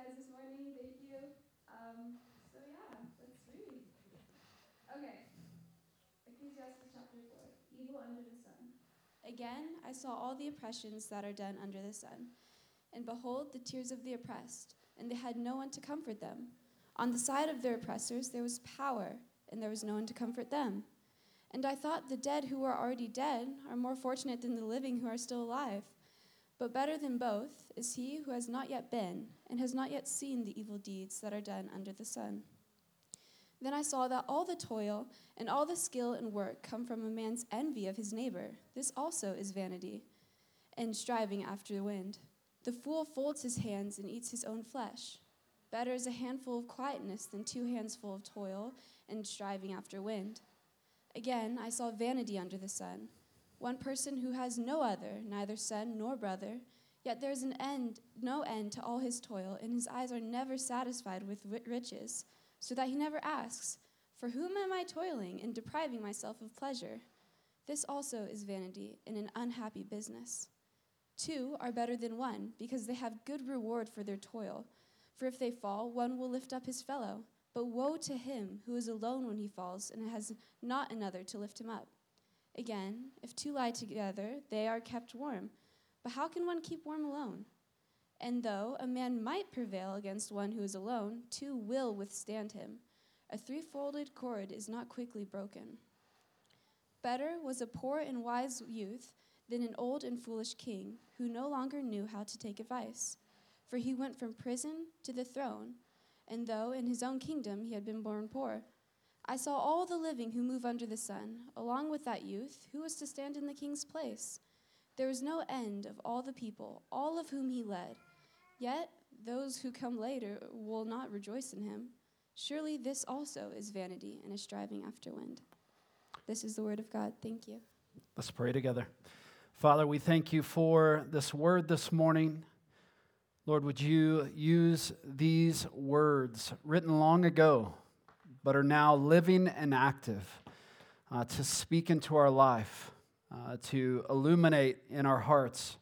guys this morning. Thank you. Um, so yeah, let's read. Okay. Ecclesiastes chapter 4. Evil under the sun. Again, I saw all the oppressions that are done under the sun. And behold, the tears of the oppressed, and they had no one to comfort them. On the side of their oppressors there was power, and there was no one to comfort them. And I thought the dead who are already dead are more fortunate than the living who are still alive. But better than both is he who has not yet been and has not yet seen the evil deeds that are done under the sun. Then I saw that all the toil and all the skill and work come from a man's envy of his neighbor. This also is vanity and striving after the wind. The fool folds his hands and eats his own flesh. Better is a handful of quietness than two hands full of toil and striving after wind. Again, I saw vanity under the sun one person who has no other, neither son nor brother, yet there is an end, no end to all his toil, and his eyes are never satisfied with riches, so that he never asks, For whom am I toiling and depriving myself of pleasure? This also is vanity and an unhappy business. Two are better than one, because they have good reward for their toil. For if they fall, one will lift up his fellow. But woe to him who is alone when he falls and has not another to lift him up. Again, if two lie together, they are kept warm. But how can one keep warm alone? And though a man might prevail against one who is alone, two will withstand him. A threefolded cord is not quickly broken. Better was a poor and wise youth than an old and foolish king who no longer knew how to take advice. For he went from prison to the throne, and though in his own kingdom he had been born poor, I saw all the living who move under the sun, along with that youth who was to stand in the king's place. There was no end of all the people, all of whom he led. Yet those who come later will not rejoice in him. Surely this also is vanity and a striving after wind. This is the word of God. Thank you. Let's pray together. Father, we thank you for this word this morning. Lord, would you use these words written long ago? But are now living and active uh, to speak into our life, uh, to illuminate in our hearts.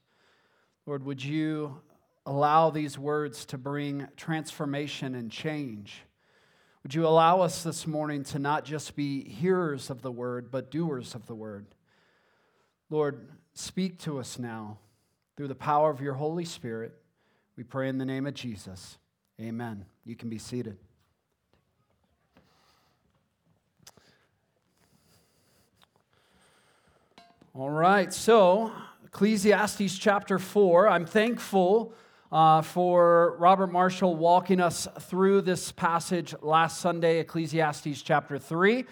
Lord, would you allow these words to bring transformation and change? Would you allow us this morning to not just be hearers of the word, but doers of the word? Lord, speak to us now through the power of your Holy Spirit. We pray in the name of Jesus. Amen. You can be seated. All right, so Ecclesiastes chapter 4. I'm thankful uh, for Robert Marshall walking us through this passage last Sunday, Ecclesiastes chapter 3.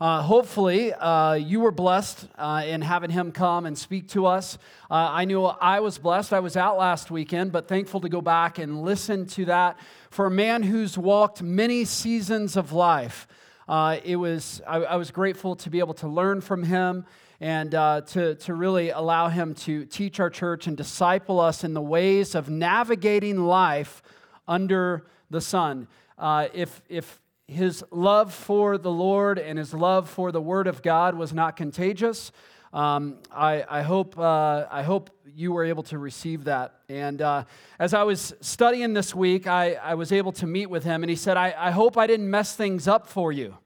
Uh, hopefully, uh, you were blessed uh, in having him come and speak to us. Uh, I knew I was blessed. I was out last weekend, but thankful to go back and listen to that. For a man who's walked many seasons of life, uh, it was, I, I was grateful to be able to learn from him and uh, to, to really allow him to teach our church and disciple us in the ways of navigating life under the sun. Uh, if, if his love for the Lord and his love for the Word of God was not contagious, um, I, I, hope, uh, I hope you were able to receive that. And uh, as I was studying this week, I, I was able to meet with him, and he said, I, I hope I didn't mess things up for you.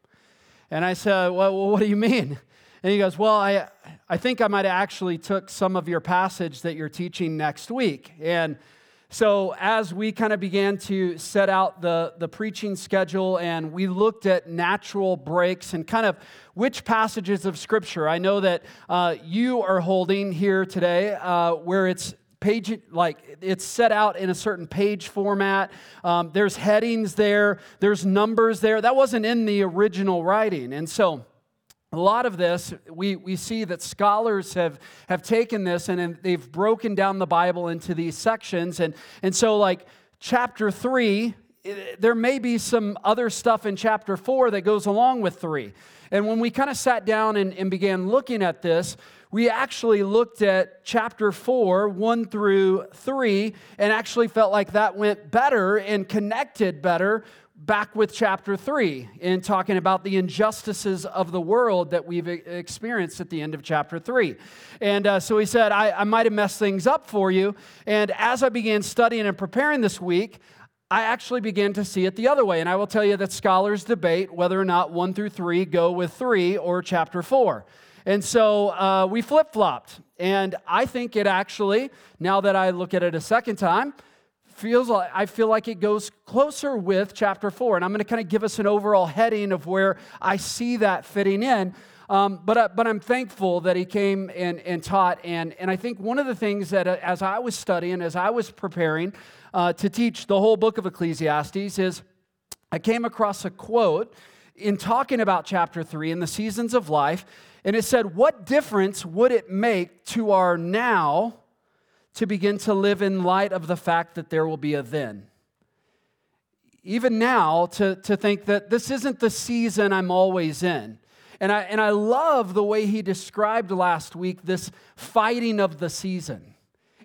And I said, Well, what do you mean? And he goes, Well, I, I think I might have actually took some of your passage that you're teaching next week. And so as we kind of began to set out the, the preaching schedule and we looked at natural breaks and kind of which passages of Scripture, I know that uh, you are holding here today uh, where it's page like it's set out in a certain page format. Um, there's headings there. There's numbers there. That wasn't in the original writing. And so a lot of this, we, we see that scholars have, have taken this and they've broken down the Bible into these sections. And, and so, like, chapter three, eh, there may be some other stuff in chapter four that goes along with three. And when we kind of sat down and, and began looking at this, we actually looked at chapter 4, 1 through 3, and actually felt like that went better and connected better back with chapter 3 in talking about the injustices of the world that we've experienced at the end of chapter 3. And uh, so he said, I, I might have messed things up for you. And as I began studying and preparing this week, I actually began to see it the other way. And I will tell you that scholars debate whether or not one through three go with three or chapter four. And so uh, we flip flopped. And I think it actually, now that I look at it a second time, feels like I feel like it goes closer with chapter four. And I'm going to kind of give us an overall heading of where I see that fitting in. Um, but, uh, but I'm thankful that he came and, and taught. And, and I think one of the things that uh, as I was studying, as I was preparing uh, to teach the whole book of Ecclesiastes, is I came across a quote in talking about chapter three and the seasons of life. And it said, What difference would it make to our now to begin to live in light of the fact that there will be a then? Even now, to, to think that this isn't the season I'm always in. And I, and I love the way he described last week this fighting of the season.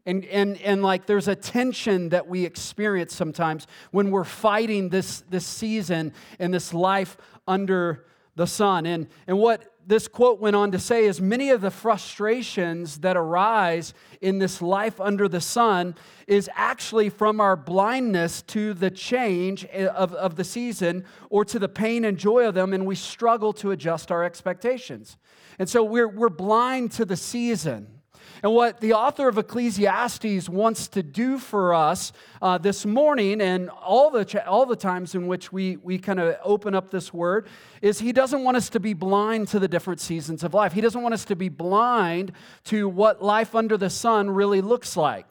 And, and, and like there's a tension that we experience sometimes when we're fighting this, this season and this life under the sun. And, and what this quote went on to say is many of the frustrations that arise in this life under the sun is actually from our blindness to the change eh, of, of the season or to the pain and joy of them, and we struggle to adjust our expectations. And so we're, we're blind to the season. And what the author of Ecclesiastes wants to do for us uh, this morning and all the, all the times in which we, we kind of open up this word is he doesn't want us to be blind to the different seasons of life. He doesn't want us to be blind to what life under the sun really looks like.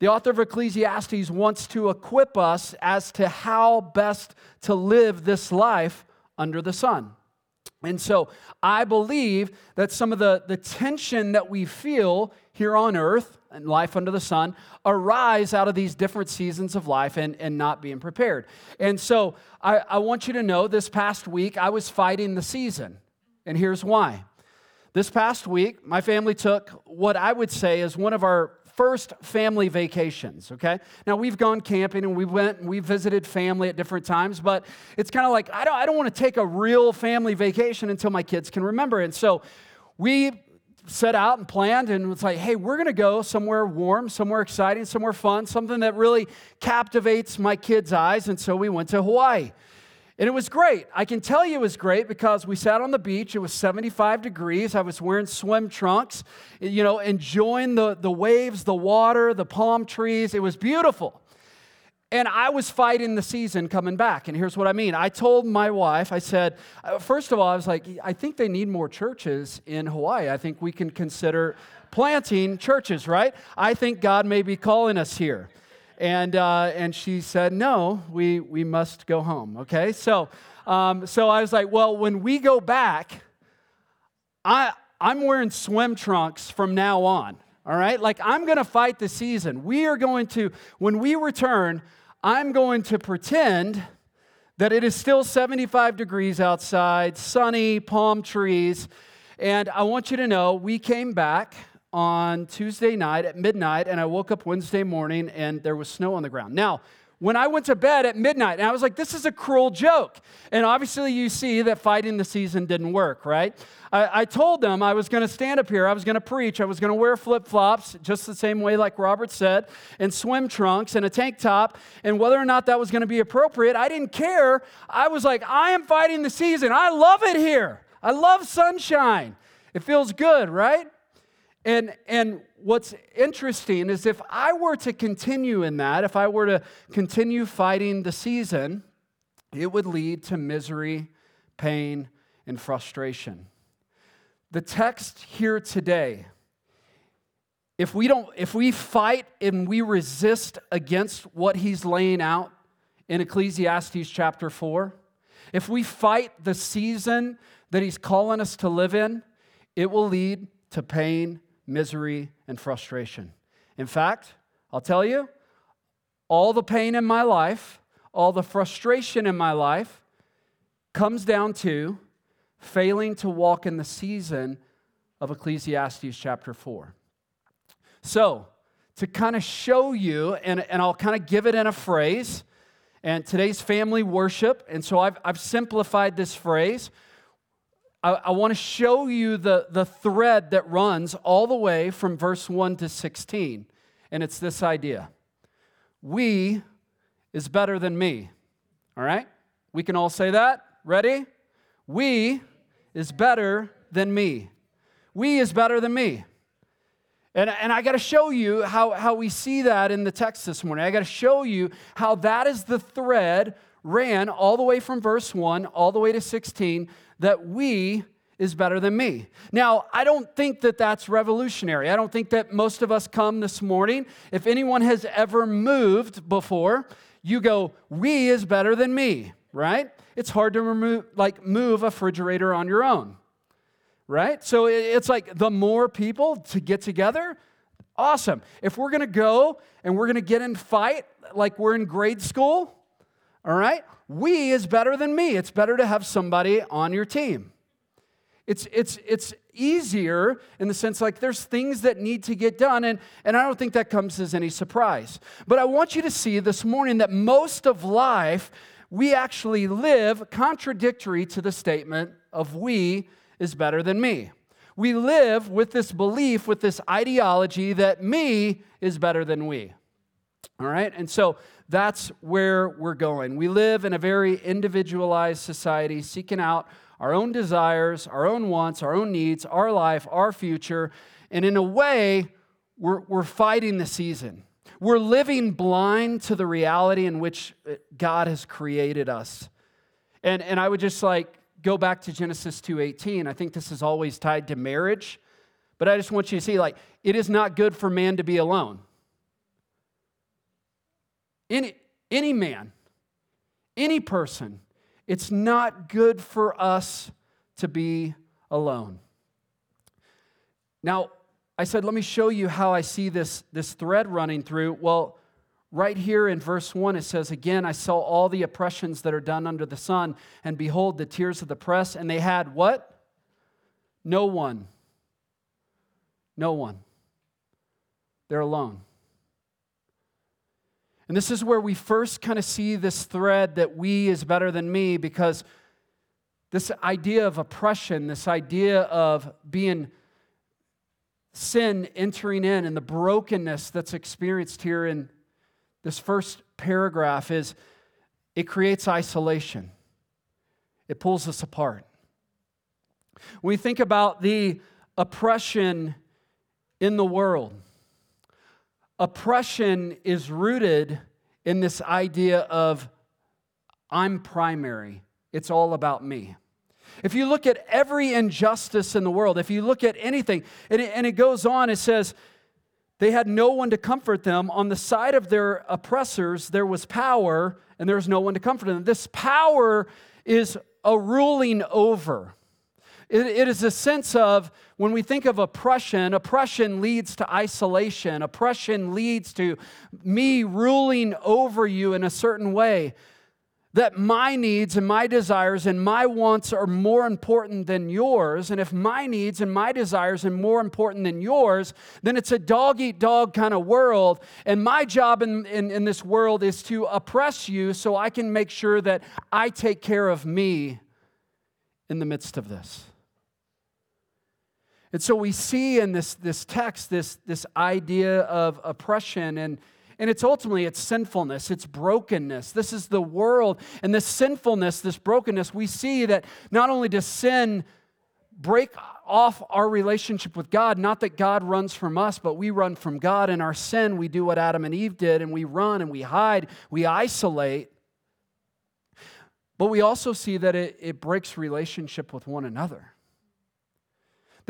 The author of Ecclesiastes wants to equip us as to how best to live this life under the sun. And so I believe that some of the, the tension that we feel here on earth and life under the sun arise out of these different seasons of life and, and not being prepared. And so I, I want you to know this past week I was fighting the season. And here's why. This past week, my family took what I would say is one of our first family vacations, okay? Now we've gone camping and we went and we visited family at different times, but it's kind of like I don't I don't want to take a real family vacation until my kids can remember. And so we set out and planned and it's like, hey, we're going to go somewhere warm, somewhere exciting, somewhere fun, something that really captivates my kids' eyes. And so we went to Hawaii. And it was great. I can tell you it was great because we sat on the beach. It was 75 degrees. I was wearing swim trunks, you know, enjoying the, the waves, the water, the palm trees. It was beautiful. And I was fighting the season coming back. And here's what I mean I told my wife, I said, uh, first of all, I was like, I think they need more churches in Hawaii. I think we can consider planting churches, right? I think God may be calling us here. And, uh, and she said, No, we, we must go home. Okay? So, um, so I was like, Well, when we go back, I, I'm wearing swim trunks from now on. All right? Like, I'm going to fight the season. We are going to, when we return, I'm going to pretend that it is still 75 degrees outside, sunny, palm trees. And I want you to know we came back on Tuesday night at midnight, and I woke up Wednesday morning and there was snow on the ground. Now, when I went to bed at midnight, and I was like, this is a cruel joke. And obviously, you see that fighting the season didn't work, right? I, I told them I was going to stand up here, I was going to preach, I was going to wear flip flops, just the same way like Robert said, and swim trunks and a tank top. And whether or not that was going to be appropriate, I didn't care. I was like, I am fighting the season. I love it here. I love sunshine. It feels good, right? And, and what's interesting is if I were to continue in that, if I were to continue fighting the season, it would lead to misery, pain, and frustration. The text here today, if we don't, if we fight and we resist against what he's laying out in Ecclesiastes chapter 4, if we fight the season that he's calling us to live in, it will lead to pain misery, and frustration. In fact, I'll tell you, all the pain in my life, all the frustration in my life comes down to failing to walk in the season of Ecclesiastes chapter 4. So, to kind of show you, and, and I'll kind of give it in a phrase, and today's family worship, and so I've, I've simplified this phrase I, I want to show you the, the thread that runs all the way from verse 1 to 16. And it's this idea We, is better than me. All right? We can all say that. Ready? We is better than me. We is better than me. And, and I got to show you how, how we see that in the text this morning. I got to show you how that is the thread ran all the way from verse 1 all the way to 16 that we is better than me. Now, I don't think that that's revolutionary. I don't think that most of us come this morning. If anyone has ever moved before, you go, we is better than me, right? It's hard to remove, like move a refrigerator on your own right? So it's like the more people to get together, awesome. If we're gonna go and we're gonna get in fight like we're in grade school, all right, we is better than me. It's better to have somebody on your team. It's, it's, it's easier in the sense like there's things that need to get done, and, and I don't think that comes as any surprise. But I want you to see this morning that most of life, we actually live contradictory to the statement of we is better than me. We live with this belief, with this ideology that me is better than we. All right? And so that's where we're going. We live in a very individualized society, seeking out our own desires, our own wants, our own needs, our life, our future. And in a way, we're, we're fighting the season. We're living blind to the reality in which uh, God has created us. And, and I would just like go back to Genesis 2:18. I think this is always tied to marriage, but I just want you to see like it is not good for man to be alone. Any any man, any person, it's not good for us to be alone. Now, I said, let me show you how I see this, this thread running through. Well, Right here in verse 1, it says, Again, I saw all the oppressions that are done under the sun, and behold, the tears of the press, and they had what? No one. No one. They're alone. And this is where we first kind of see this thread that we is better than me because this idea of oppression, this idea of being sin entering in, and the brokenness that's experienced here in this first paragraph is it creates isolation, it pulls us apart. When we think about the oppression in the world, oppression is rooted in this idea of I'm primary, it's all about me. If you look at every injustice in the world, if you look at anything, and it, and it goes on, it says, they had no one to comfort them. On the side of their oppressors, there was power, and there was no one to comfort them. This power is a ruling over. It, it is a sense of when we think of oppression, oppression leads to isolation. Oppression leads to me ruling over you in a certain way that my needs and my desires and my wants are more important than yours, and if my needs and my desires are more important than yours, then it's a dog eat dog kind of world. And my job in, in, in, this world is to oppress you so I can make sure that I take care of me in the midst of this. And so we see in this, this text this, this idea of oppression and and it's ultimately it's sinfulness, it's brokenness. This is the world. And this sinfulness, this brokenness, we see that not only does sin break off our relationship with God, not that God runs from us, but we run from God. In our sin, we do what Adam and Eve did, and we run and we hide, we isolate. But we also see that it, it breaks relationship with one another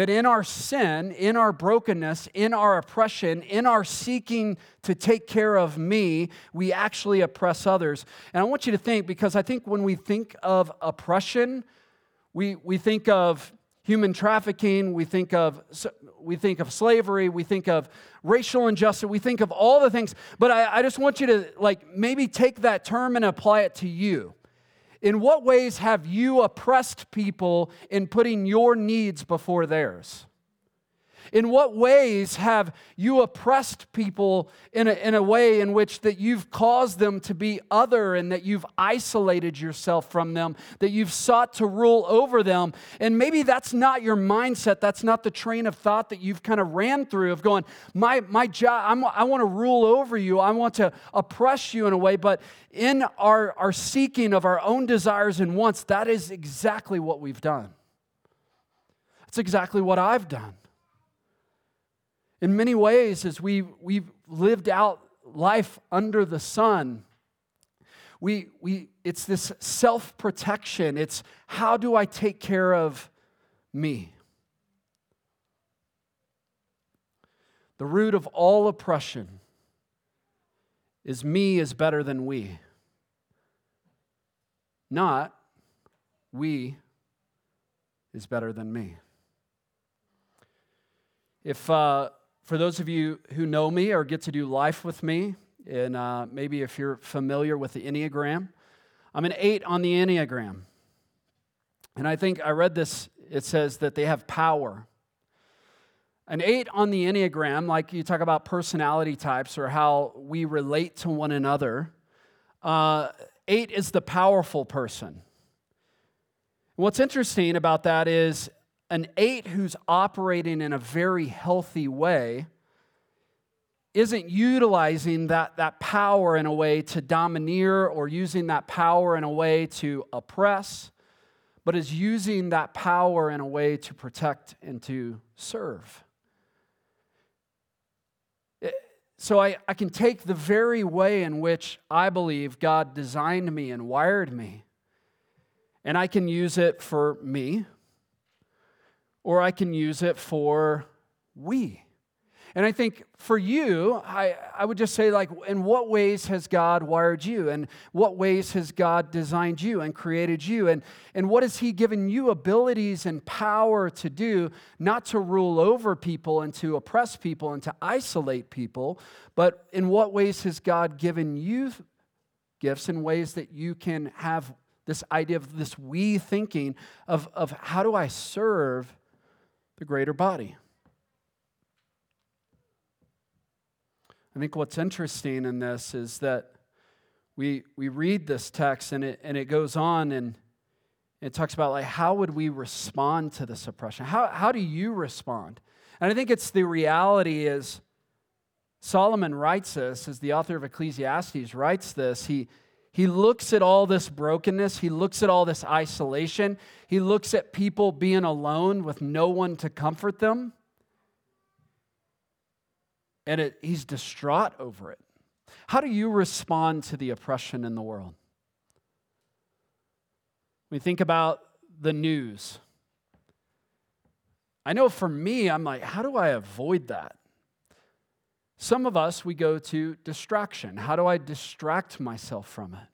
that in our sin, in our brokenness, in our oppression, in our seeking to take care of me, we actually oppress others. And I want you to think, because I think when we think of oppression, we, we think of human trafficking, we think of we think of slavery, we think of racial injustice, we think of all the things. But I, I just want you to like maybe take that term and apply it to you. In what ways have you oppressed people in putting your needs before theirs? In what ways have you oppressed people in a, in a way in which that you've caused them to be other and that you've isolated yourself from them, that you've sought to rule over them? And maybe that's not your mindset. That's not the train of thought that you've kind of ran through of going, my, my job, I'm, I want to rule over you. I want to oppress you in a way. But in our, our seeking of our own desires and wants, that is exactly what we've done. That's exactly what I've done. In many ways, as we, we've lived out life under the sun, we, we, it's this self protection. It's how do I take care of me? The root of all oppression is me is better than we. Not we is better than me. If, uh, for those of you who know me or get to do life with me, and uh, maybe if you're familiar with the Enneagram, I'm an eight on the Enneagram. And I think I read this, it says that they have power. An eight on the Enneagram, like you talk about personality types or how we relate to one another, uh, eight is the powerful person. What's interesting about that is an eight who's operating in a very healthy way isn't utilizing that, that power in a way to domineer or using that power in a way to oppress, but is using that power in a way to protect and to serve. So I, I can take the very way in which I believe God designed me and wired me, and I can use it for me or I can use it for we. And I think for you, I, I would just say, like, in what ways has God wired you? And what ways has God designed you and created you? And, and what has He given you abilities and power to do, not to rule over people and to oppress people and to isolate people, but in what ways has God given you gifts in ways that you can have this idea of this we thinking of, of how do I serve the greater body. I think what's interesting in this is that we, we read this text and it, and it goes on and it talks about like how would we respond to this oppression? How, how do you respond? And I think it's the reality is Solomon writes this, as the author of Ecclesiastes writes this, he, he looks at all this brokenness. He looks at all this isolation. He looks at people being alone with no one to comfort them. And it, he's distraught over it. How do you respond to the oppression in the world? We think about the news. I know for me, I'm like, how do I avoid that? Some of us, we go to distraction. How do I distract myself from it?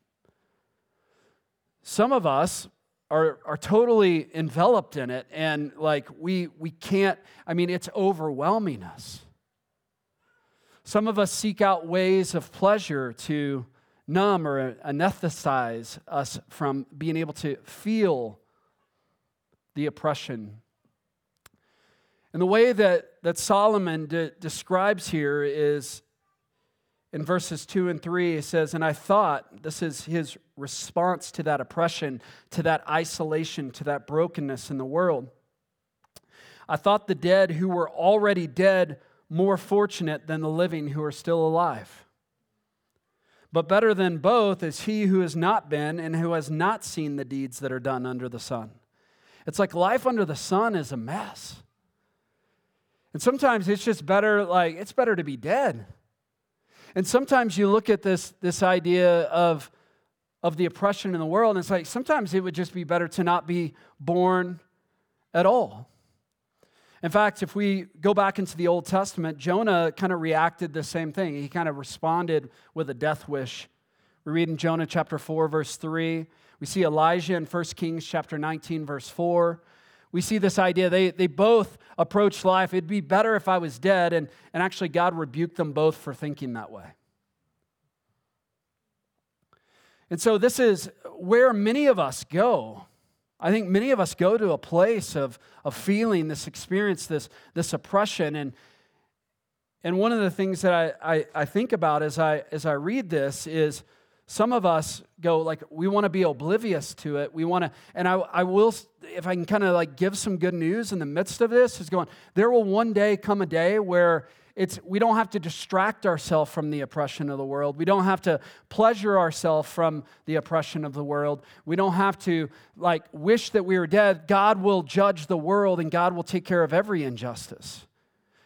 Some of us are, are totally enveloped in it and like we, we can't, I mean, it's overwhelming us. Some of us seek out ways of pleasure to numb or anesthetize us from being able to feel the oppression and the way that, that Solomon de- describes here is in verses 2 and 3, he says, And I thought, this is his response to that oppression, to that isolation, to that brokenness in the world. I thought the dead who were already dead more fortunate than the living who are still alive. But better than both is he who has not been and who has not seen the deeds that are done under the sun. It's like life under the sun is a mess. And sometimes it's just better, like, it's better to be dead. And sometimes you look at this, this idea of, of the oppression in the world, and it's like sometimes it would just be better to not be born at all. In fact, if we go back into the Old Testament, Jonah kind of reacted the same thing. He kind of responded with a death wish. We read in Jonah chapter 4, verse 3. We see Elijah in 1 Kings chapter 19, verse 4 we see this idea. They, they both approach life. It'd be better if I was dead. And, and actually, God rebuked them both for thinking that way. And so, this is where many of us go I think many of us go to a place of, of feeling this experience, this, this oppression. And, and one of the things that I, I, I think about as I, as I read this is some of us go like we want to be oblivious to it. We want to and i, I will if i can kind of like give some good news in the midst of this is going there will one day come a day where it's we don't have to distract ourselves from the oppression of the world. We don't have to pleasure ourselves from the oppression of the world. We don't have to like wish that we were dead. God will judge the world and god will take care of every injustice.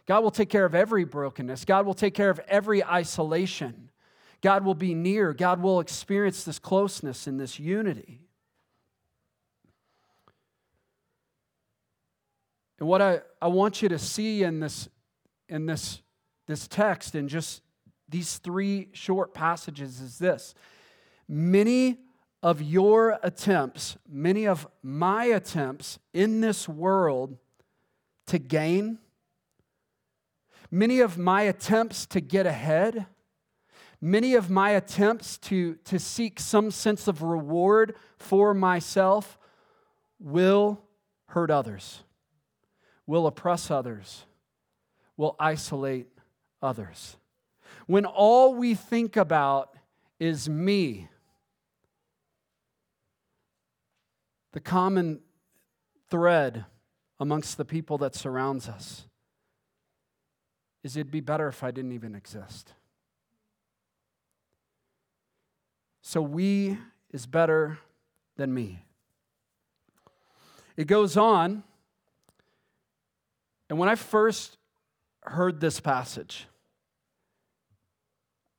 God will take care of every brokenness. God will take care of every isolation God will be near. God will experience this closeness and this unity. And what I, I want you to see in this, in this, this text in just these three short passages is this. Many of your attempts, many of my attempts in this world to gain, many of my attempts to get ahead, Many of my attempts to, to seek some sense of reward for myself will hurt others, will oppress others, will isolate others. When all we think about is me, the common thread amongst the people that surrounds us is it'd be better if I didn't even exist. So we is better than me. It goes on, and when I first heard this passage,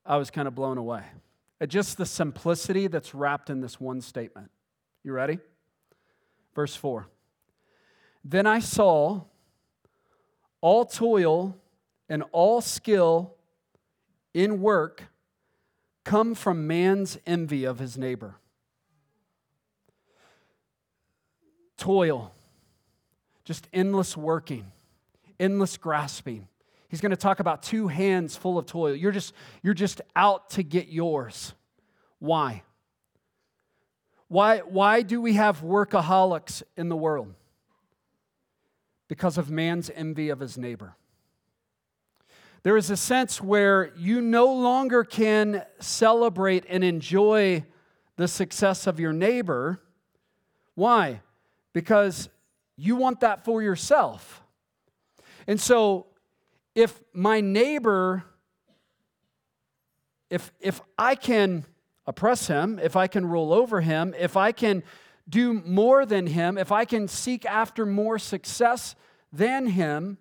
I was kind of blown away at just the simplicity that's wrapped in this one statement. You ready? Verse 4. Then I saw all toil and all skill in work come from man's envy of his neighbor. Toil, just endless working, endless grasping. He's going to talk about two hands full of toil. You're just, you're just out to get yours. Why? Why, why do we have workaholics in the world? Because of man's envy of his neighbor. There is a sense where you no longer can celebrate and enjoy the success of your neighbor. Why? Because you want that for yourself. And so, if my neighbor, if, if I can oppress him, if I can rule over him, if I can do more than him, if I can seek after more success than him,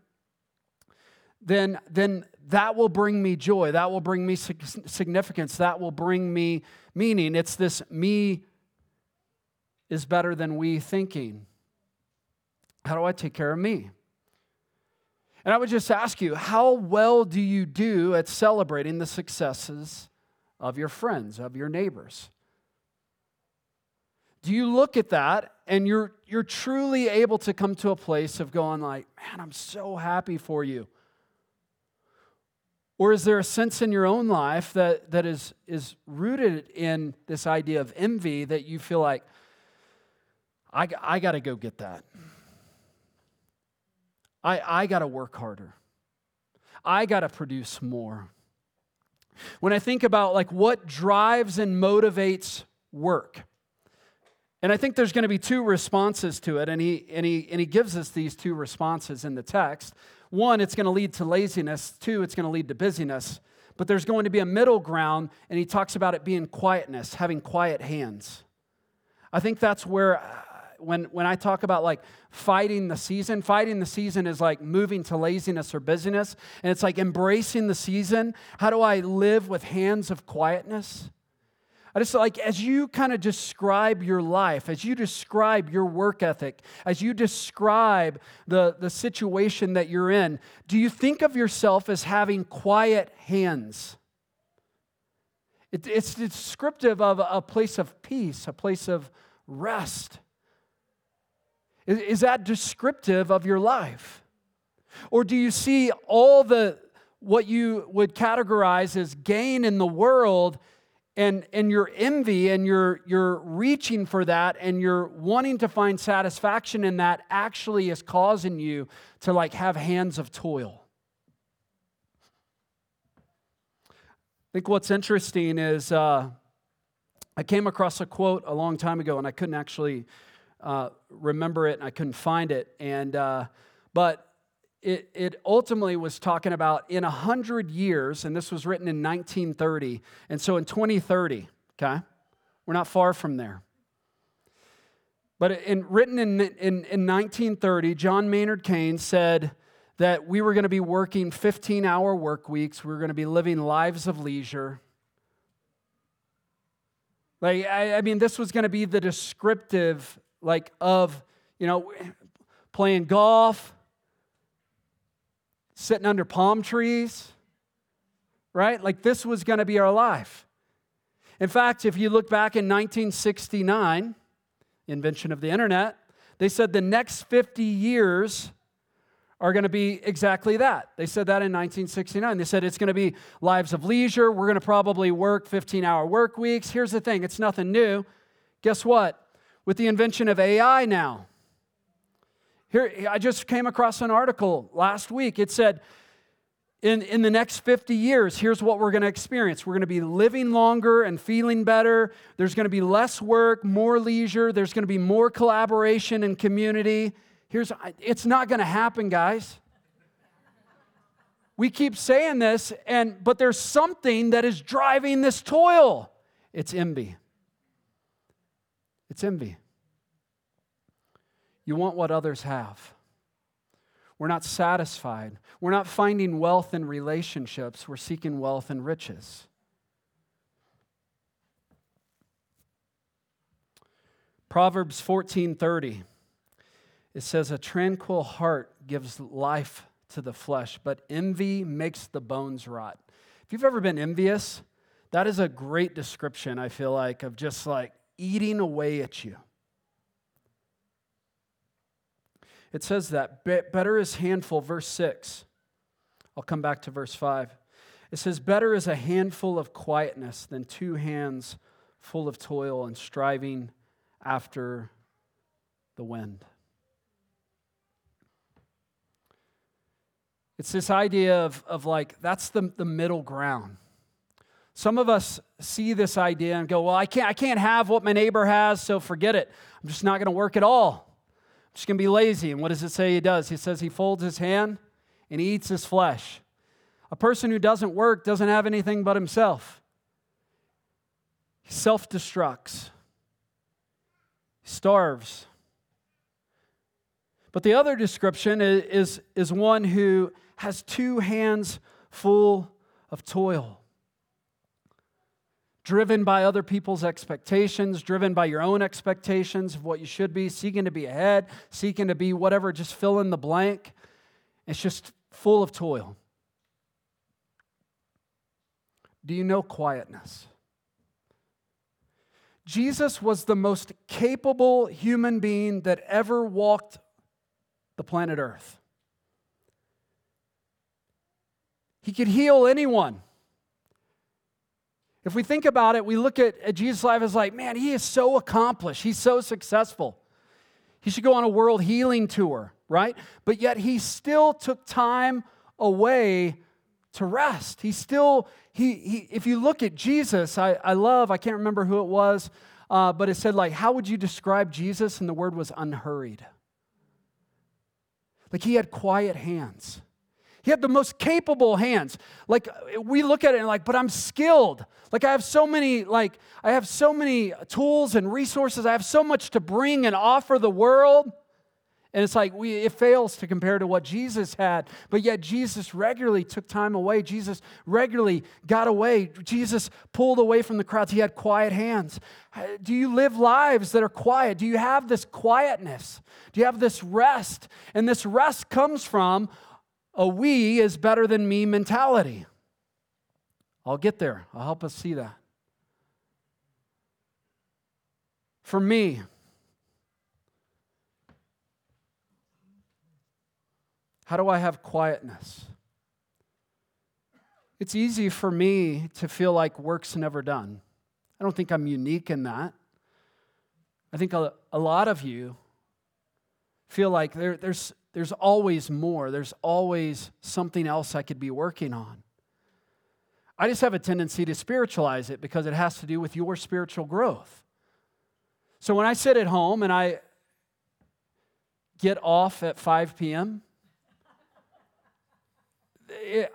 then, then that will bring me joy. That will bring me significance. That will bring me meaning. It's this me is better than we thinking. How do I take care of me? And I would just ask you, how well do you do at celebrating the successes of your friends, of your neighbors? Do you look at that and you're, you're truly able to come to a place of going like, man, I'm so happy for you. Or is there a sense in your own life that, that is, is rooted in this idea of envy that you feel like, I, I got to go get that? I, I got to work harder. I got to produce more. When I think about like what drives and motivates work, and I think there's going to be two responses to it, and he, and, he, and he gives us these two responses in the text. One, it's going to lead to laziness. Two, it's going to lead to busyness. But there's going to be a middle ground, and he talks about it being quietness, having quiet hands. I think that's where, uh, when, when I talk about like fighting the season, fighting the season is like moving to laziness or busyness. And it's like embracing the season. How do I live with hands of quietness? I just like, as you kind of describe your life, as you describe your work ethic, as you describe the, the situation that you're in, do you think of yourself as having quiet hands? It, it's descriptive of a place of peace, a place of rest. Is, is that descriptive of your life? Or do you see all the what you would categorize as gain in the world and, and your envy and you're, you're reaching for that and you're wanting to find satisfaction in that actually is causing you to like have hands of toil. I think what's interesting is uh, I came across a quote a long time ago and I couldn't actually uh, remember it and I couldn't find it. And, uh, but it, it ultimately was talking about in 100 years, and this was written in 1930. And so in 2030, okay, we're not far from there. But in, written in, in, in 1930, John Maynard Keynes said that we were going to be working 15 hour work weeks, we were going to be living lives of leisure. Like, I, I mean, this was going to be the descriptive, like, of, you know, playing golf, sitting under palm trees, right? Like this was going to be our life. In fact, if you look back in 1969, invention of the internet, they said the next 50 years are going to be exactly that. They said that in 1969. They said it's going to be lives of leisure. We're going to probably work 15 hour work weeks. Here's the thing it's nothing new. Guess what? With the invention of AI now, here, I just came across an article last week. It said, in, in the next 50 years, here's what we're going to experience. We're going to be living longer and feeling better. There's going to be less work, more leisure. There's going to be more collaboration and community. Here's, it's not going to happen, guys. We keep saying this, and, but there's something that is driving this toil. It's envy. It's envy. You want what others have. We're not satisfied. We're not finding wealth in relationships. We're seeking wealth in riches. Proverbs 14:30 it says a tranquil heart gives life to the flesh, but envy makes the bones rot. If you've ever been envious, that is a great description I feel like of just like eating away at you. It says that. Better is handful, verse 6. I'll come back to verse 5. It says, Better is a handful of quietness than two hands full of toil and striving after the wind. It's this idea of, of like, that's the, the middle ground. Some of us see this idea and go, Well, I can't, I can't have what my neighbor has, so forget it. I'm just not going to work at all just going to be lazy. And what does it say he does? He says he folds his hand and he eats his flesh. A person who doesn't work doesn't have anything but himself. He self destructs, he starves. But the other description is, is, is one who has two hands full of toil driven by other people's expectations, driven by your own expectations of what you should be, seeking to be ahead, seeking to be whatever, just fill in the blank. It's just full of toil. Do you know quietness? Jesus was the most capable human being that ever walked the planet Earth. He could heal anyone. If we think about it, we look at, at Jesus' life as like, man, he is so accomplished. He's so successful. He should go on a world healing tour, right? But yet he still took time away to rest. He still, he, he if you look at Jesus, I, I love, I can't remember who it was, uh, but it said, like, how would you describe Jesus? And the word was unhurried. Like he had quiet hands. He had the most capable hands. Like we look at it and like, but I'm skilled. Like I have so many, like I have so many tools and resources. I have so much to bring and offer the world. And it's like we, it fails to compare to what Jesus had. But yet Jesus regularly took time away. Jesus regularly got away. Jesus pulled away from the crowds. He had quiet hands. Do you live lives that are quiet? Do you have this quietness? Do you have this rest? And this rest comes from a we is better than me mentality. I'll get there. I'll help us see that. For me, how do I have quietness? It's easy for me to feel like work's never done, I don't think I'm unique in that. I think a, a lot of you feel like there, there's, there's always more, there's always something else I could be working on. I just have a tendency to spiritualize it because it has to do with your spiritual growth. So when I sit at home and I get off at 5 p.m.,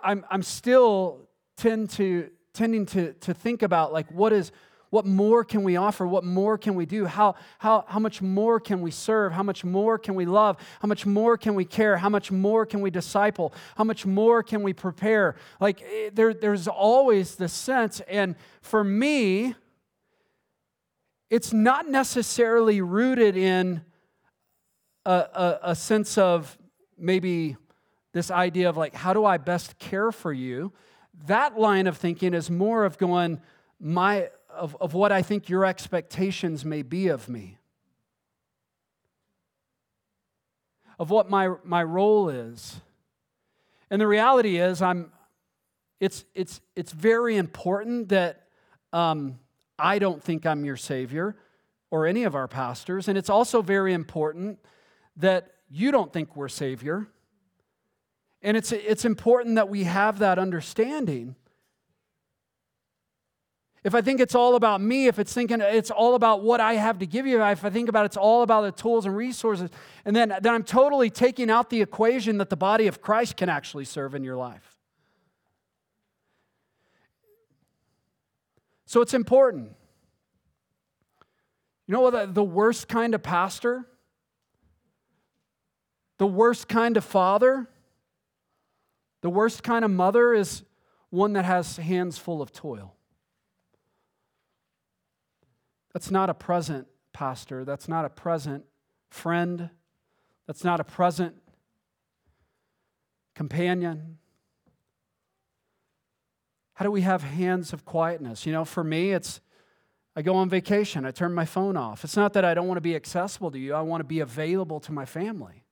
I'm, I'm still tend to, tending to, to think about like what is what more can we offer? What more can we do? How, how, how much more can we serve? How much more can we love? How much more can we care? How much more can we disciple? How much more can we prepare? Like eh, there, there's always this sense. And for me, it's not necessarily rooted in a, a, a sense of maybe this idea of like, how do I best care for you? That line of thinking is more of going, my, of, of what I think your expectations may be of me, of what my, my role is. And the reality is, I'm, it's, it's, it's very important that um, I don't think I'm your Savior or any of our pastors. And it's also very important that you don't think we're Savior. And it's, it's important that we have that understanding. If I think it's all about me, if it's thinking it's all about what I have to give you, if I think about it's all about the tools and resources, and then, then I'm totally taking out the equation that the body of Christ can actually serve in your life. So it's important. You know what? The, the worst kind of pastor, the worst kind of father, the worst kind of mother is one that has hands full of toil. That's not a present pastor. That's not a present friend. That's not a present companion. How do we have hands of quietness? You know, for me, it's I go on vacation, I turn my phone off. It's not that I don't want to be accessible to you, I want to be available to my family.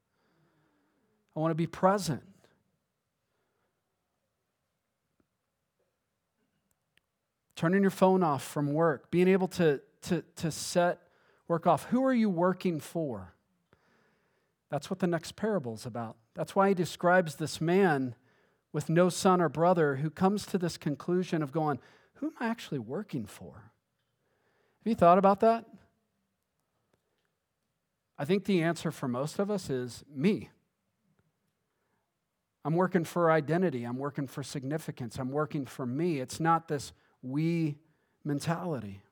I want to be present. Turning your phone off from work, being able to to, to set work off. Who are you working for? That's what the next parable is about. That's why he describes this man with no son or brother who comes to this conclusion of going, Who am I actually working for? Have you thought about that? I think the answer for most of us is me. I'm working for identity. I'm working for significance. I'm working for me. It's not this we mentality.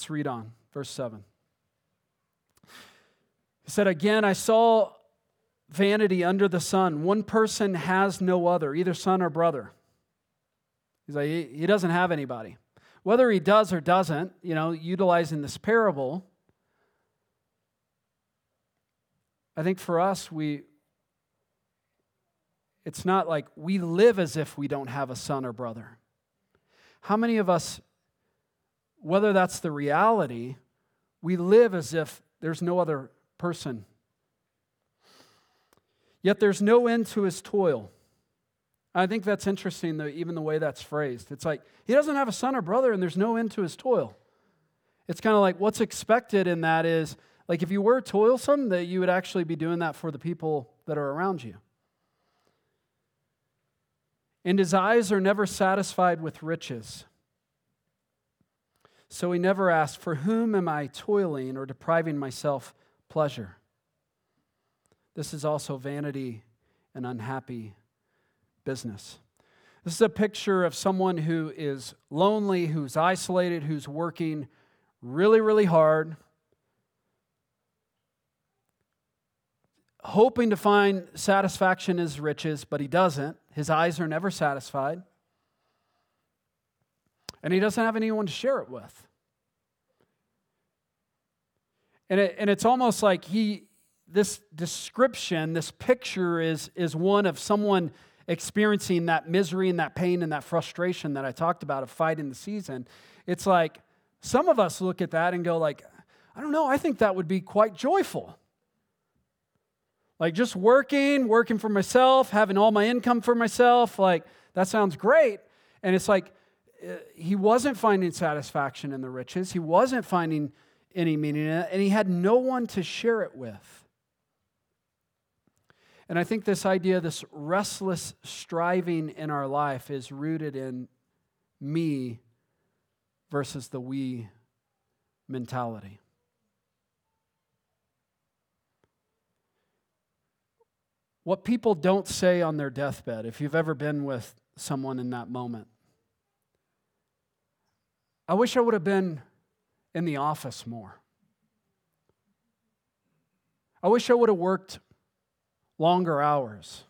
Let's read on, verse 7. He said, Again, I saw vanity under the sun. One person has no other, either son or brother. He's like, he doesn't have anybody. Whether he does or doesn't, you know, utilizing this parable, I think for us, we, it's not like we live as if we don't have a son or brother. How many of us whether that's the reality, we live as if there's no other person. Yet there's no end to his toil. I think that's interesting, though, even the way that's phrased. It's like he doesn't have a son or brother, and there's no end to his toil. It's kind of like what's expected in that is like if you were toilsome, that you would actually be doing that for the people that are around you. And his eyes are never satisfied with riches. So he never asked, For whom am I toiling or depriving myself pleasure? This is also vanity and unhappy business. This is a picture of someone who is lonely, who's isolated, who's working really, really hard, hoping to find satisfaction in his riches, but he doesn't. His eyes are never satisfied and he doesn't have anyone to share it with. And, it, and it's almost like he, this description, this picture is, is one of someone experiencing that misery and that pain and that frustration that I talked about of fighting the season. It's like some of us look at that and go like, I don't know, I think that would be quite joyful. Like just working, working for myself, having all my income for myself, like that sounds great. And it's like Uh, he wasn't finding satisfaction in the riches, he wasn't finding any meaning in it, and he had no one to share it with. And I think this idea, this restless striving in our life, is rooted in me versus the we mentality. What people don't say on their deathbed, if you've ever been with someone in that moment, I wish I would have been in the office more. I wish I would have worked longer hours.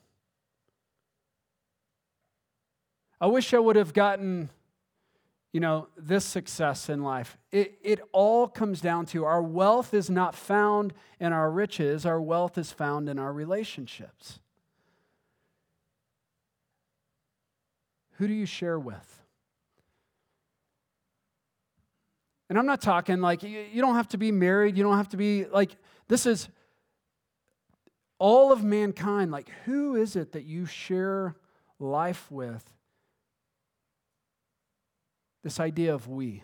I wish I would have gotten, you know, this success in life. It, it all comes down to our wealth is not found in our riches, our wealth is found in our relationships. Who do you share with? And I'm not talking like you don't have to be married, you don't have to be like, this is all of mankind, like, who is it that you share life with? This idea of we.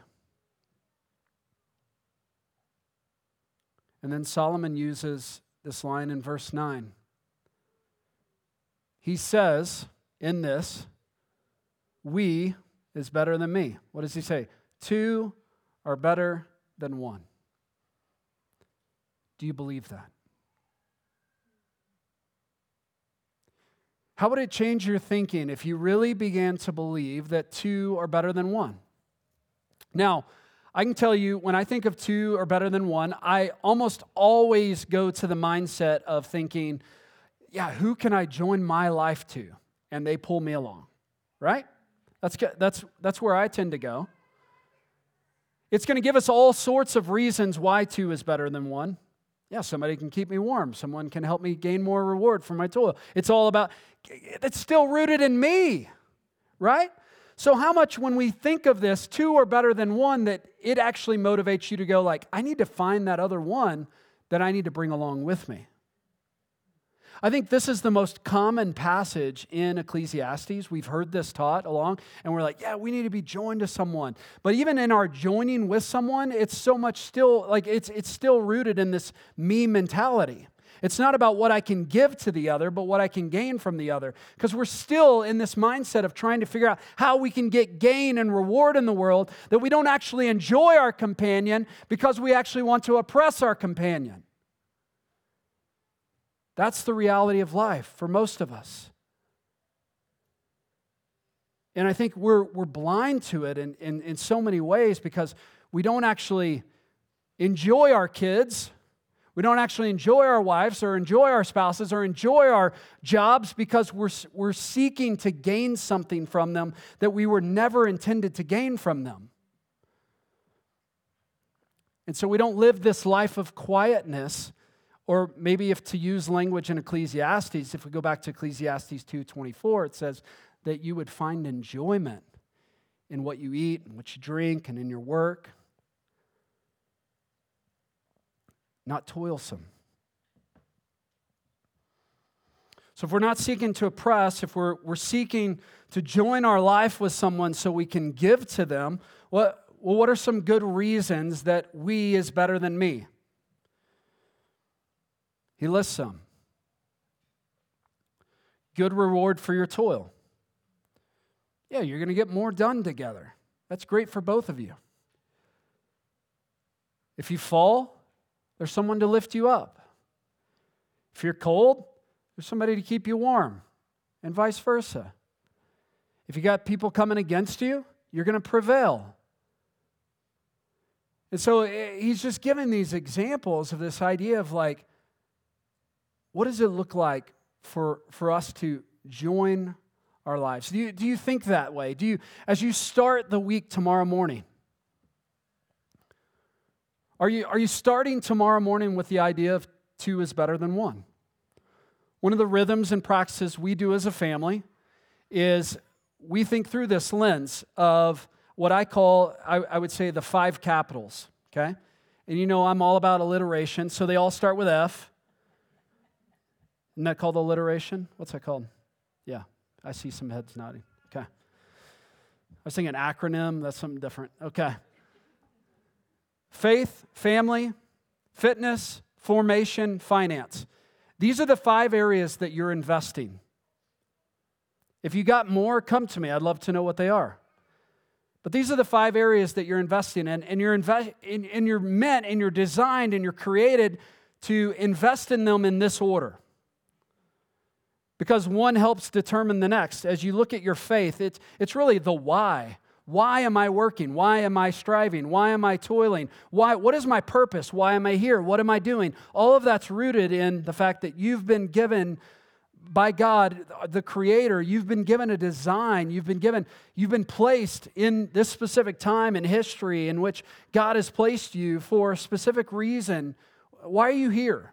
And then Solomon uses this line in verse 9. He says in this, we is better than me. What does he say? Two are better than one. Do you believe that? How would it change your thinking if you really began to believe that two are better than one? Now, I can tell you, when I think of two are better than one, I almost always go to the mindset of thinking, yeah, who can I join my life to? And they pull me along, right? That's, that's, that's where I tend to go. It's going to give us all sorts of reasons why two is better than one. Yeah, somebody can keep me warm. Someone can help me gain more reward for my toil. It's all about, it's still rooted in me, right? So, how much when we think of this, two are better than one, that it actually motivates you to go, like, I need to find that other one that I need to bring along with me. I think this is the most common passage in Ecclesiastes. We've heard this taught along, and we're like, yeah, we need to be joined to someone. But even in our joining with someone, it's so much still like it's it's still rooted in this me mentality. It's not about what I can give to the other, but what I can gain from the other. Because we're still in this mindset of trying to figure out how we can get gain and reward in the world that we don't actually enjoy our companion because we actually want to oppress our companion. That's the reality of life for most of us. And I think we're, we're blind to it in, in, in so many ways because we don't actually enjoy our kids. We don't actually enjoy our wives or enjoy our spouses or enjoy our jobs because we're, we're seeking to gain something from them that we were never intended to gain from them. And so we don't live this life of quietness or maybe if to use language in Ecclesiastes, if we go back to Ecclesiastes 2:24, it says that you would find enjoyment in what you eat and what you drink and in your work. Not toilsome. So if we're not seeking to oppress, if we're, we're seeking to join our life with someone so we can give to them, what, well, what are some good reasons that we is better than me? He lists some. Good reward for your toil. Yeah, you're going to get more done together. That's great for both of you. If you fall, there's someone to lift you up. If you're cold, there's somebody to keep you warm, and vice versa. If you got people coming against you, you're going to prevail. And so eh, he's just giving these examples of this idea of like, what does it look like for, for us to join our lives? Do you, do you think that way? Do you, as you start the week tomorrow morning, are you, are you starting tomorrow morning with the idea of two is better than one? One of the rhythms and practices we do as a family is we think through this lens of what I call, I, I would say, the five capitals, okay? And you know, I'm all about alliteration, so they all start with F. Isn't that called alliteration? What's that called? Yeah, I see some heads nodding. Okay. I was thinking acronym, that's something different. Okay. Faith, family, fitness, formation, finance. These are the five areas that you're investing. If you got more, come to me. I'd love to know what they are. But these are the five areas that you're investing in, and you're, invest, and, and you're meant and you're designed and you're created to invest in them in this order. Because one helps determine the next. As you look at your faith, it's, it's really the why. Why am I working? Why am I striving? Why am I toiling? Why, what is my purpose? Why am I here? What am I doing? All of that's rooted in the fact that you've been given by God, the creator, you've been given a design, you've been given, you've been placed in this specific time in history in which God has placed you for a specific reason. Why are you here?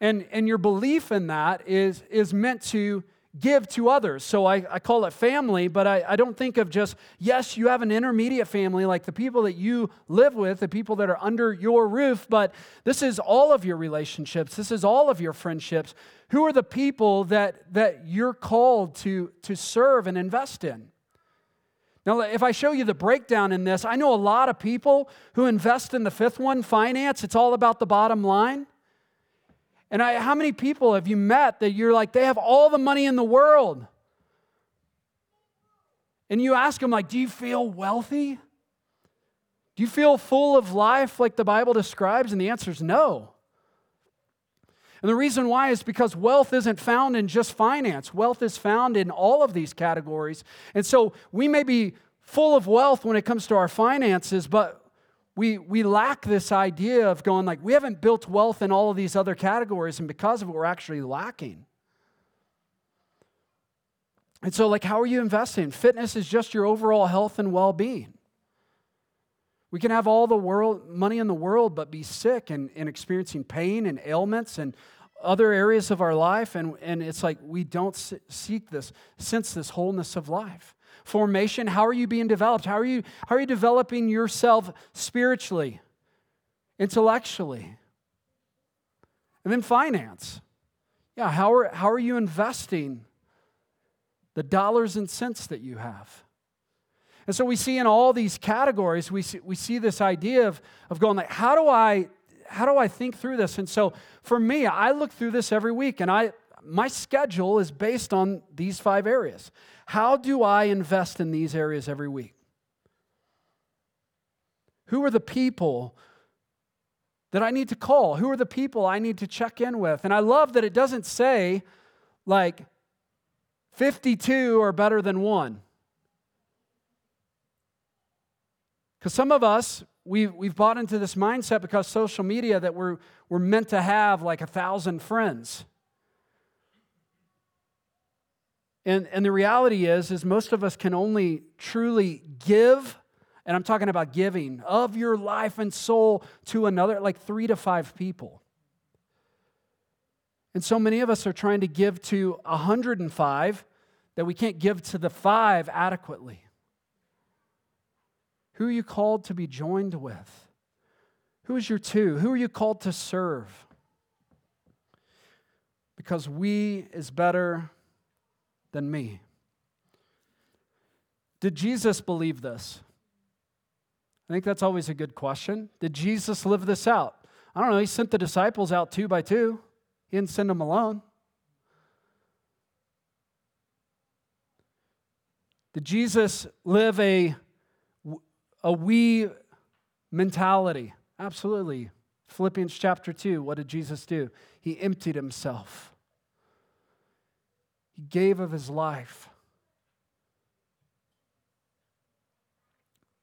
And, and your belief in that is, is meant to give to others. So I, I call it family, but I, I don't think of just, yes, you have an intermediate family, like the people that you live with, the people that are under your roof, but this is all of your relationships. This is all of your friendships. Who are the people that, that you're called to, to serve and invest in? Now, if I show you the breakdown in this, I know a lot of people who invest in the fifth one, finance, it's all about the bottom line. And I, how many people have you met that you're like, they have all the money in the world? And you ask them, like, do you feel wealthy? Do you feel full of life like the Bible describes? And the answer is no. And the reason why is because wealth isn't found in just finance. Wealth is found in all of these categories. And so we may be full of wealth when it comes to our finances, but we, we lack this idea of going like, we haven't built wealth in all of these other categories, and because of it, we're actually lacking. And so, like, how are you investing? Fitness is just your overall health and well being. We can have all the world, money in the world, but be sick and, and experiencing pain and ailments and other areas of our life. And, and it's like we don't seek this, sense this wholeness of life formation? How are you being developed? How are you, how are you developing yourself spiritually, intellectually? And then finance. Yeah, how are, how are you investing the dollars and cents that you have? And so we see in all these categories, we see, we see this idea of, of going like, how do I how do I think through this? And so for me, I look through this every week and I my schedule is based on these five areas. How do I invest in these areas every week? Who are the people that I need to call? Who are the people I need to check in with? And I love that it doesn't say like 52 are better than one. Because some of us, we've, we've bought into this mindset because social media that we're, we're meant to have like a thousand friends. And, and the reality is, is most of us can only truly give, and I'm talking about giving, of your life and soul to another, like three to five people. And so many of us are trying to give to 105 that we can't give to the five adequately. Who are you called to be joined with? Who is your two? Who are you called to serve? Because we is better than me. Did Jesus believe this? I think that's always a good question. Did Jesus live this out? I don't know. He sent the disciples out two by two, he didn't send them alone. Did Jesus live a, a we mentality? Absolutely. Philippians chapter 2, what did Jesus do? He emptied himself. He gave of his life.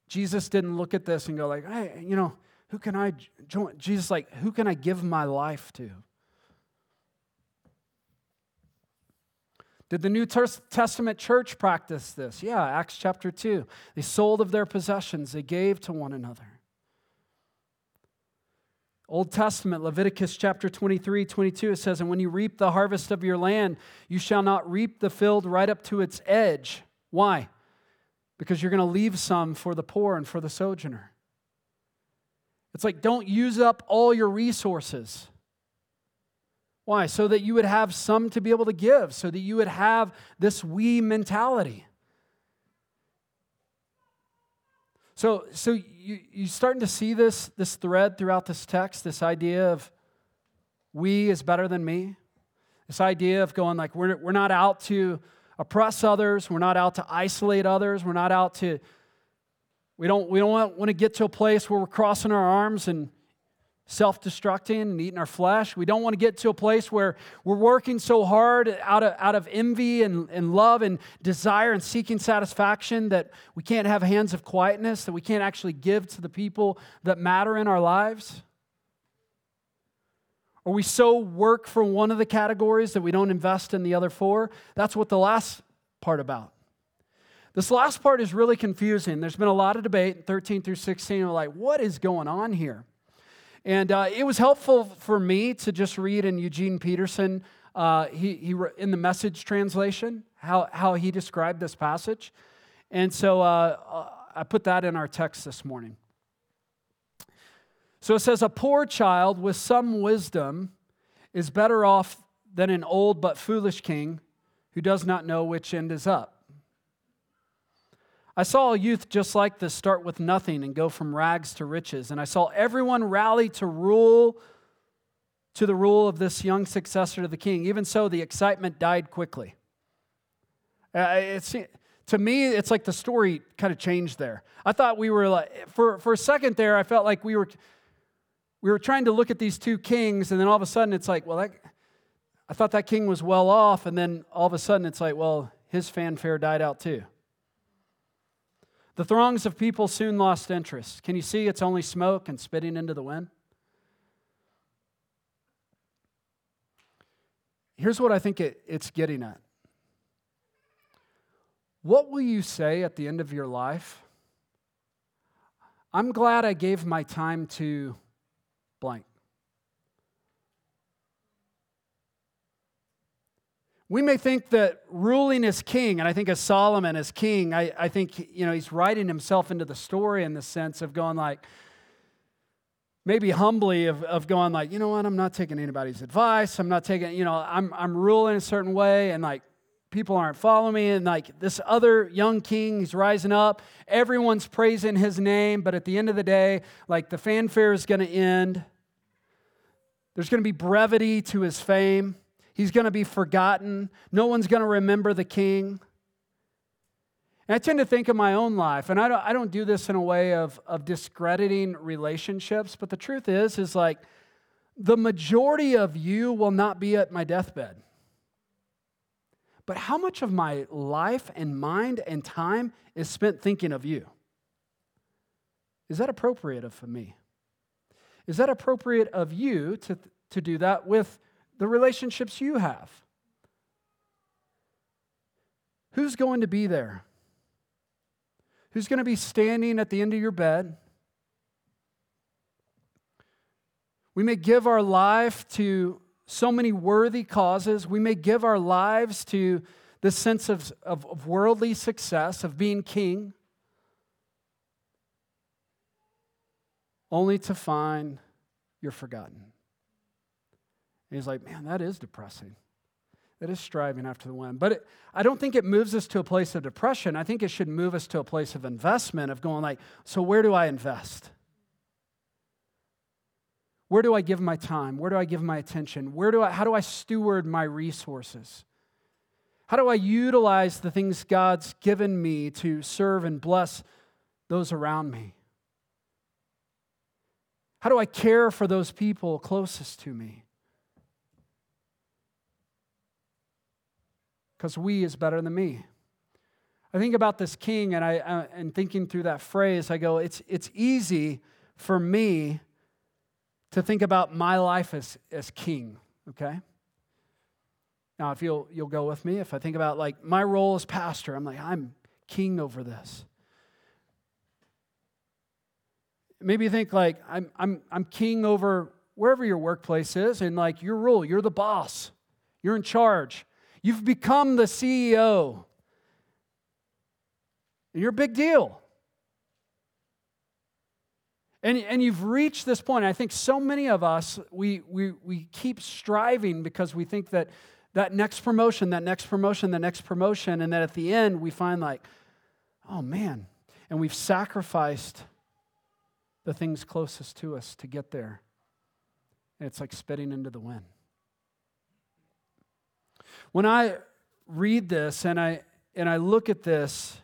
Jesus didn't look at this and go like, "Hey, you know, who can I join?" Jesus like, "Who can I give my life to?" Did the New Testament church practice this? Yeah, Acts chapter 2. They sold of their possessions, they gave to one another. Old Testament, Leviticus chapter 23, 22, it says, And when you reap the harvest of your land, you shall not reap the field right up to its edge. Why? Because you're going to leave some for the poor and for the sojourner. It's like, don't use up all your resources. Why? So that you would have some to be able to give, so that you would have this we mentality. So, so you, you starting to see this, this thread throughout this text, this idea of we is better than me. This idea of going like we're, we're not out to oppress others, we're not out to isolate others, we're not out to, we don't, we don't want, want to get to a place where we're crossing our arms and self destructing and eating our flesh. We don't want to get to a place where we're working so hard out of, out of envy and, and love and desire and seeking satisfaction that we can't have hands of quietness, that we can't actually give to the people that matter in our lives. Or we so work for one of the categories that we don't invest in the other four. That's what the last part about. This last part is really confusing. There's been a lot of debate, 13 through 16. We're like, what is going on here? And uh, it was helpful for me to just read in Eugene Peterson, uh, he, he, in the message translation, how, how he described this passage. And so uh, uh, I put that in our text this morning. So it says, A poor child with some wisdom is better off than an old but foolish king who does not know which end is up. I saw a youth just like this start with nothing and go from rags to riches. And I saw everyone rally to rule, to the rule of this young successor to the king. Even so, the excitement died quickly. Uh, it's, to me, it's like the story kind of changed there. I thought we were like, for, for a second there, I felt like we were, we were trying to look at these two kings, and then all of a sudden it's like, well, that, I thought that king was well off, and then all of a sudden it's like, well, his fanfare died out too. The throngs of people soon lost interest. Can you see it's only smoke and spitting into the wind? Here's what I think it, it's getting at. What will you say at the end of your life? I'm glad I gave my time to blank. We may think that ruling as king, and I think as Solomon as king, I, I think you know he's writing himself into the story in the sense of going like, maybe humbly of, of going like, you know what, I'm not taking anybody's advice. I'm not taking, you know, I'm I'm ruling a certain way, and like people aren't following me. And like this other young king, he's rising up. Everyone's praising his name, but at the end of the day, like the fanfare is gonna end. There's gonna be brevity to his fame. He's going to be forgotten. No one's going to remember the king. And I tend to think of my own life, and I don't, I don't do this in a way of, of discrediting relationships, but the truth is, is like the majority of you will not be at my deathbed. But how much of my life and mind and time is spent thinking of you? Is that appropriate of me? Is that appropriate of you to, to do that with the relationships you have. Who's going to be there? Who's going to be standing at the end of your bed? We may give our life to so many worthy causes. We may give our lives to the sense of, of, of worldly success, of being king, only to find you're forgotten. And he's like, man, that is depressing. That is striving after the wind. But it, I don't think it moves us to a place of depression. I think it should move us to a place of investment, of going like, so where do I invest? Where do I give my time? Where do I give my attention? Where do I, how do I steward my resources? How do I utilize the things God's given me to serve and bless those around me? How do I care for those people closest to me? Because we is better than me. I think about this king, and I uh, and thinking through that phrase, I go, it's it's easy for me to think about my life as as king. Okay. Now, if you'll you'll go with me, if I think about like my role as pastor, I'm like I'm king over this. Maybe you think like I'm I'm I'm king over wherever your workplace is, and like your rule, you're the boss, you're in charge. You've become the CEO. You're a big deal. And, and you've reached this point. I think so many of us, we, we, we keep striving because we think that that next promotion, that next promotion, the next promotion, and that at the end we find like, oh man, and we've sacrificed the things closest to us to get there. And it's like spitting into the wind. When I read this and I and I look at this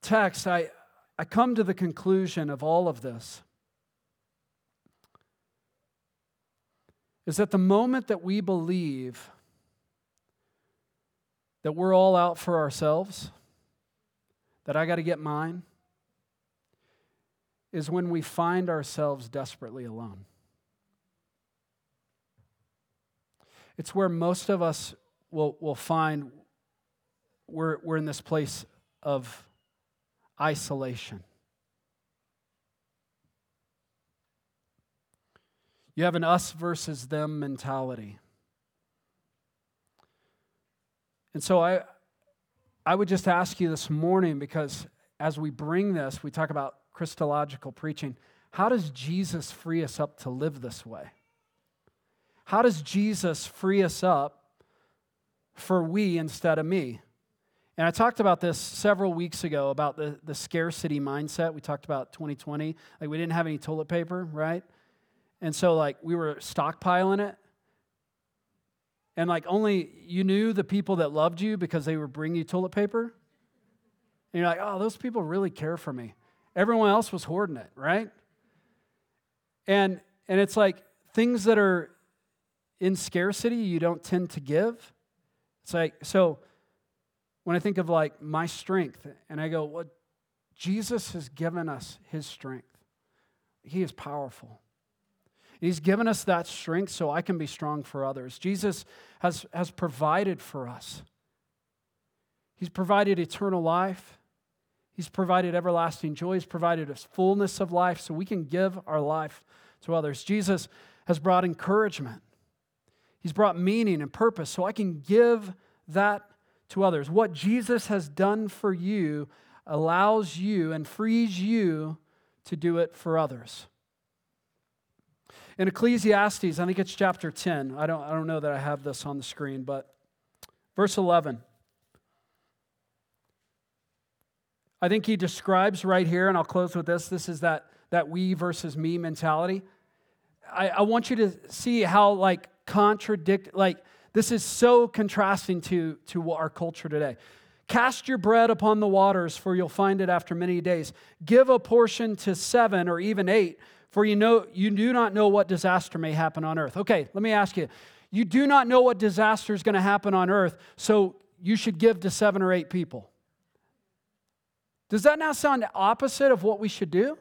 text, I, I come to the conclusion of all of this is that the moment that we believe that we're all out for ourselves, that I got to get mine, is when we find ourselves desperately alone. It's where most of us will, will find we're, we're in this place of isolation. You have an us versus them mentality. And so I, I would just ask you this morning because as we bring this, we talk about Christological preaching. How does Jesus free us up to live this way? How does Jesus free us up for we instead of me? And I talked about this several weeks ago about the, the scarcity mindset. We talked about 2020. Like, we didn't have any toilet paper, right? And so, like, we were stockpiling it. And, like, only you knew the people that loved you because they would bring you toilet paper. And you're like, oh, those people really care for me. Everyone else was hoarding it, right? And, and it's like things that are in scarcity, you don't tend to give. It's like, so when I think of like my strength, and I go, well, Jesus has given us his strength. He is powerful. He's given us that strength so I can be strong for others. Jesus has, has provided for us. He's provided eternal life. He's provided everlasting joy. He's provided us fullness of life so we can give our life to others. Jesus has brought encouragement. He's brought meaning and purpose so I can give that to others. What Jesus has done for you allows you and frees you to do it for others. In Ecclesiastes, I think it's chapter 10. I don't, I don't know that I have this on the screen, but verse 11. I think he describes right here, and I'll close with this. This is that, that we versus me mentality. I, I want you to see how, like, contradict, like, this is so contrasting to, to our culture today. Cast your bread upon the waters, for you'll find it after many days. Give a portion to seven or even eight, for you know you do not know what disaster may happen on earth. Okay, let me ask you. You do not know what disaster is going to happen on earth, so you should give to seven or eight people. Does that now sound opposite of what we should do?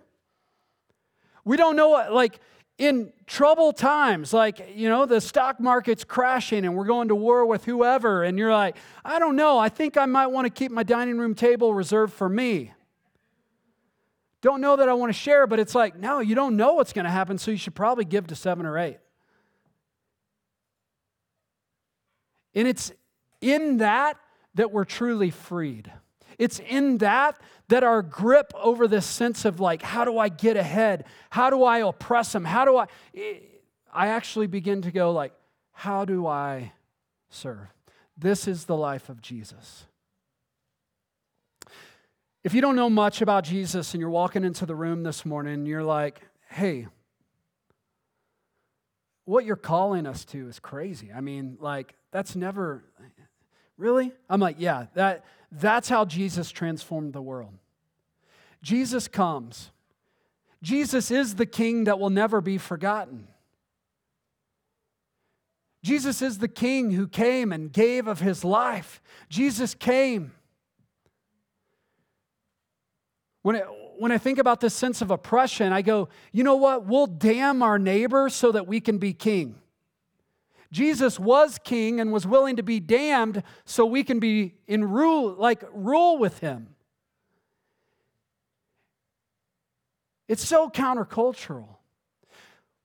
We don't know what, like, in troubled times, like, you know, the stock market's crashing and we're going to war with whoever, and you're like, I don't know, I think I might want to keep my dining room table reserved for me. Don't know that I want to share, but it's like, no, you don't know what's going to happen, so you should probably give to seven or eight. And it's in that that we're truly freed. It's in that that our grip over this sense of like, how do I get ahead? How do I oppress them? How do I? I actually begin to go like, how do I serve? This is the life of Jesus. If you don't know much about Jesus and you're walking into the room this morning and you're like, hey, what you're calling us to is crazy. I mean, like, that's never, really? I'm like, yeah, that, that's how Jesus transformed the world. Jesus comes. Jesus is the king that will never be forgotten. Jesus is the king who came and gave of his life. Jesus came. When, when I think about this sense of oppression, I go, you know what? We'll damn our neighbor so that we can be king. Jesus was king and was willing to be damned so we can be in rule, like rule with him. It's so countercultural.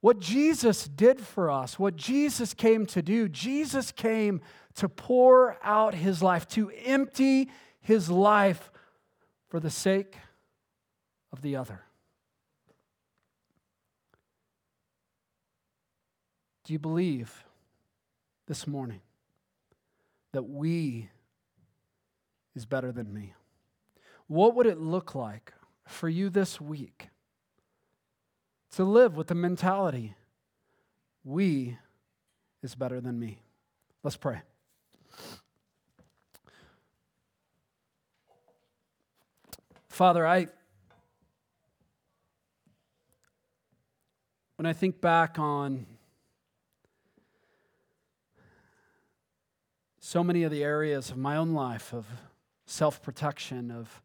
What Jesus did for us, what Jesus came to do, Jesus came to pour out his life, to empty his life for the sake of the other. Do you believe? This morning that we is better than me? What would it look like for you this week to live with the mentality we is better than me? Let's pray. Father, I when I think back on so many of the areas of my own life of self protection, of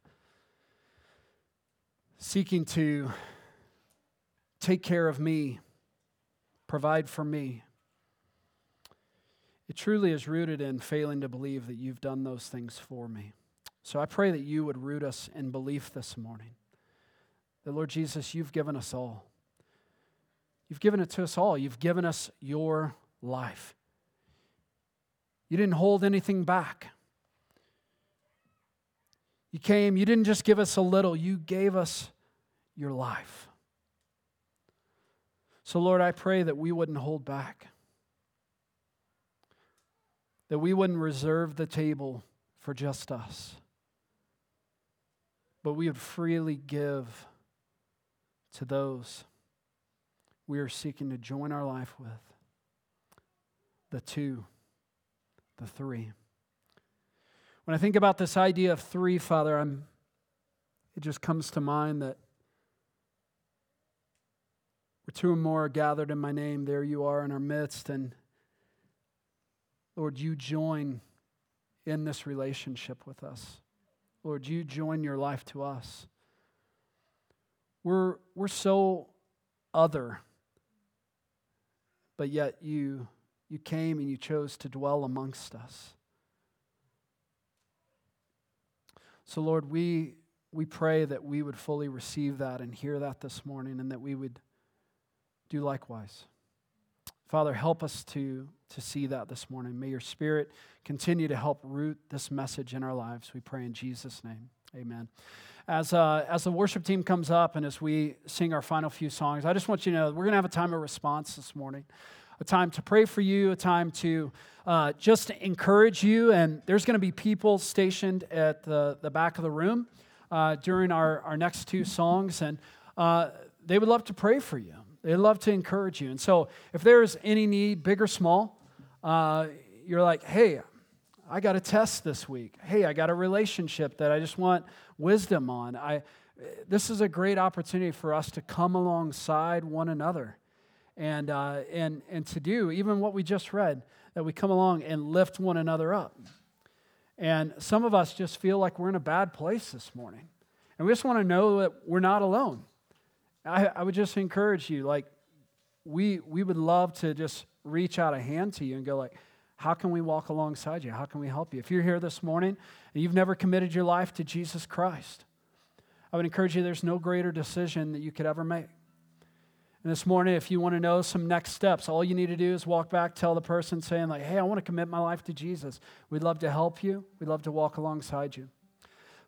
seeking to take care of me, provide for me, it truly is rooted in failing to believe that you've done those things for me. So I pray that you would root us in belief this morning. That, Lord Jesus, you've given us all. You've given it to us all. You've given us your life. You didn't hold anything back. You came, you didn't just give us a little, you gave us your life. So, Lord, I pray that we wouldn't hold back, that we wouldn't reserve the table for just us but we would freely give to those we are seeking to join our life with the two, the three. When I think about this idea of three, Father, I'm, it just comes to mind that where two or more are gathered in my name, there you are in our midst. And Lord, you join in this relationship with us. Lord, you join your life to us. We're, we're so other, but yet you, you came and you chose to dwell amongst us. So, Lord, we, we pray that we would fully receive that and hear that this morning and that we would do likewise. Father, help us to, to see that this morning. May your Spirit continue to help root this message in our lives. We pray in Jesus' name. Amen. As, uh, as the worship team comes up and as we sing our final few songs, I just want you to know we're going to have a time of response this morning, a time to pray for you, a time to uh, just encourage you. And there's going to be people stationed at the, the back of the room uh, during our, our next two songs, and uh, they would love to pray for you. They'd love to encourage you. And so, if there's any need, big or small, uh, you're like, hey, I got a test this week. Hey, I got a relationship that I just want wisdom on. I, this is a great opportunity for us to come alongside one another and, uh, and, and to do even what we just read, that we come along and lift one another up. And some of us just feel like we're in a bad place this morning. And we just want to know that we're not alone. I, I would just encourage you, like, we, we would love to just reach out a hand to you and go, like, how can we walk alongside you? How can we help you? If you're here this morning and you've never committed your life to Jesus Christ, I would encourage you, there's no greater decision that you could ever make. And this morning, if you want to know some next steps, all you need to do is walk back, tell the person saying, like, hey, I want to commit my life to Jesus. We'd love to help you. We'd love to walk alongside you.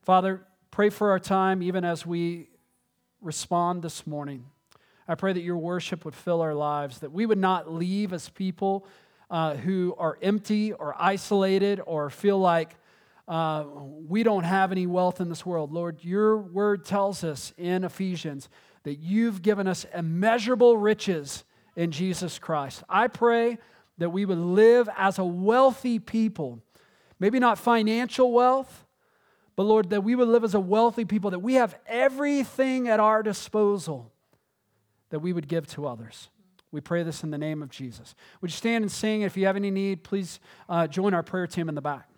Father, pray for our time, even as we respond this morning. I pray that your worship would fill our lives, that we would not leave as people uh, who are empty or isolated or feel like uh, we don't have any wealth in this world. Lord, your word tells us in Ephesians that you've given us immeasurable riches in Jesus Christ. I pray that we would live as a wealthy people, maybe not financial wealth but Lord, that we would live as a wealthy people, that we have everything at our disposal that we would give to others. We pray this in the name of Jesus. Would you stand and sing? If you have any need, please uh, join our prayer team in the back.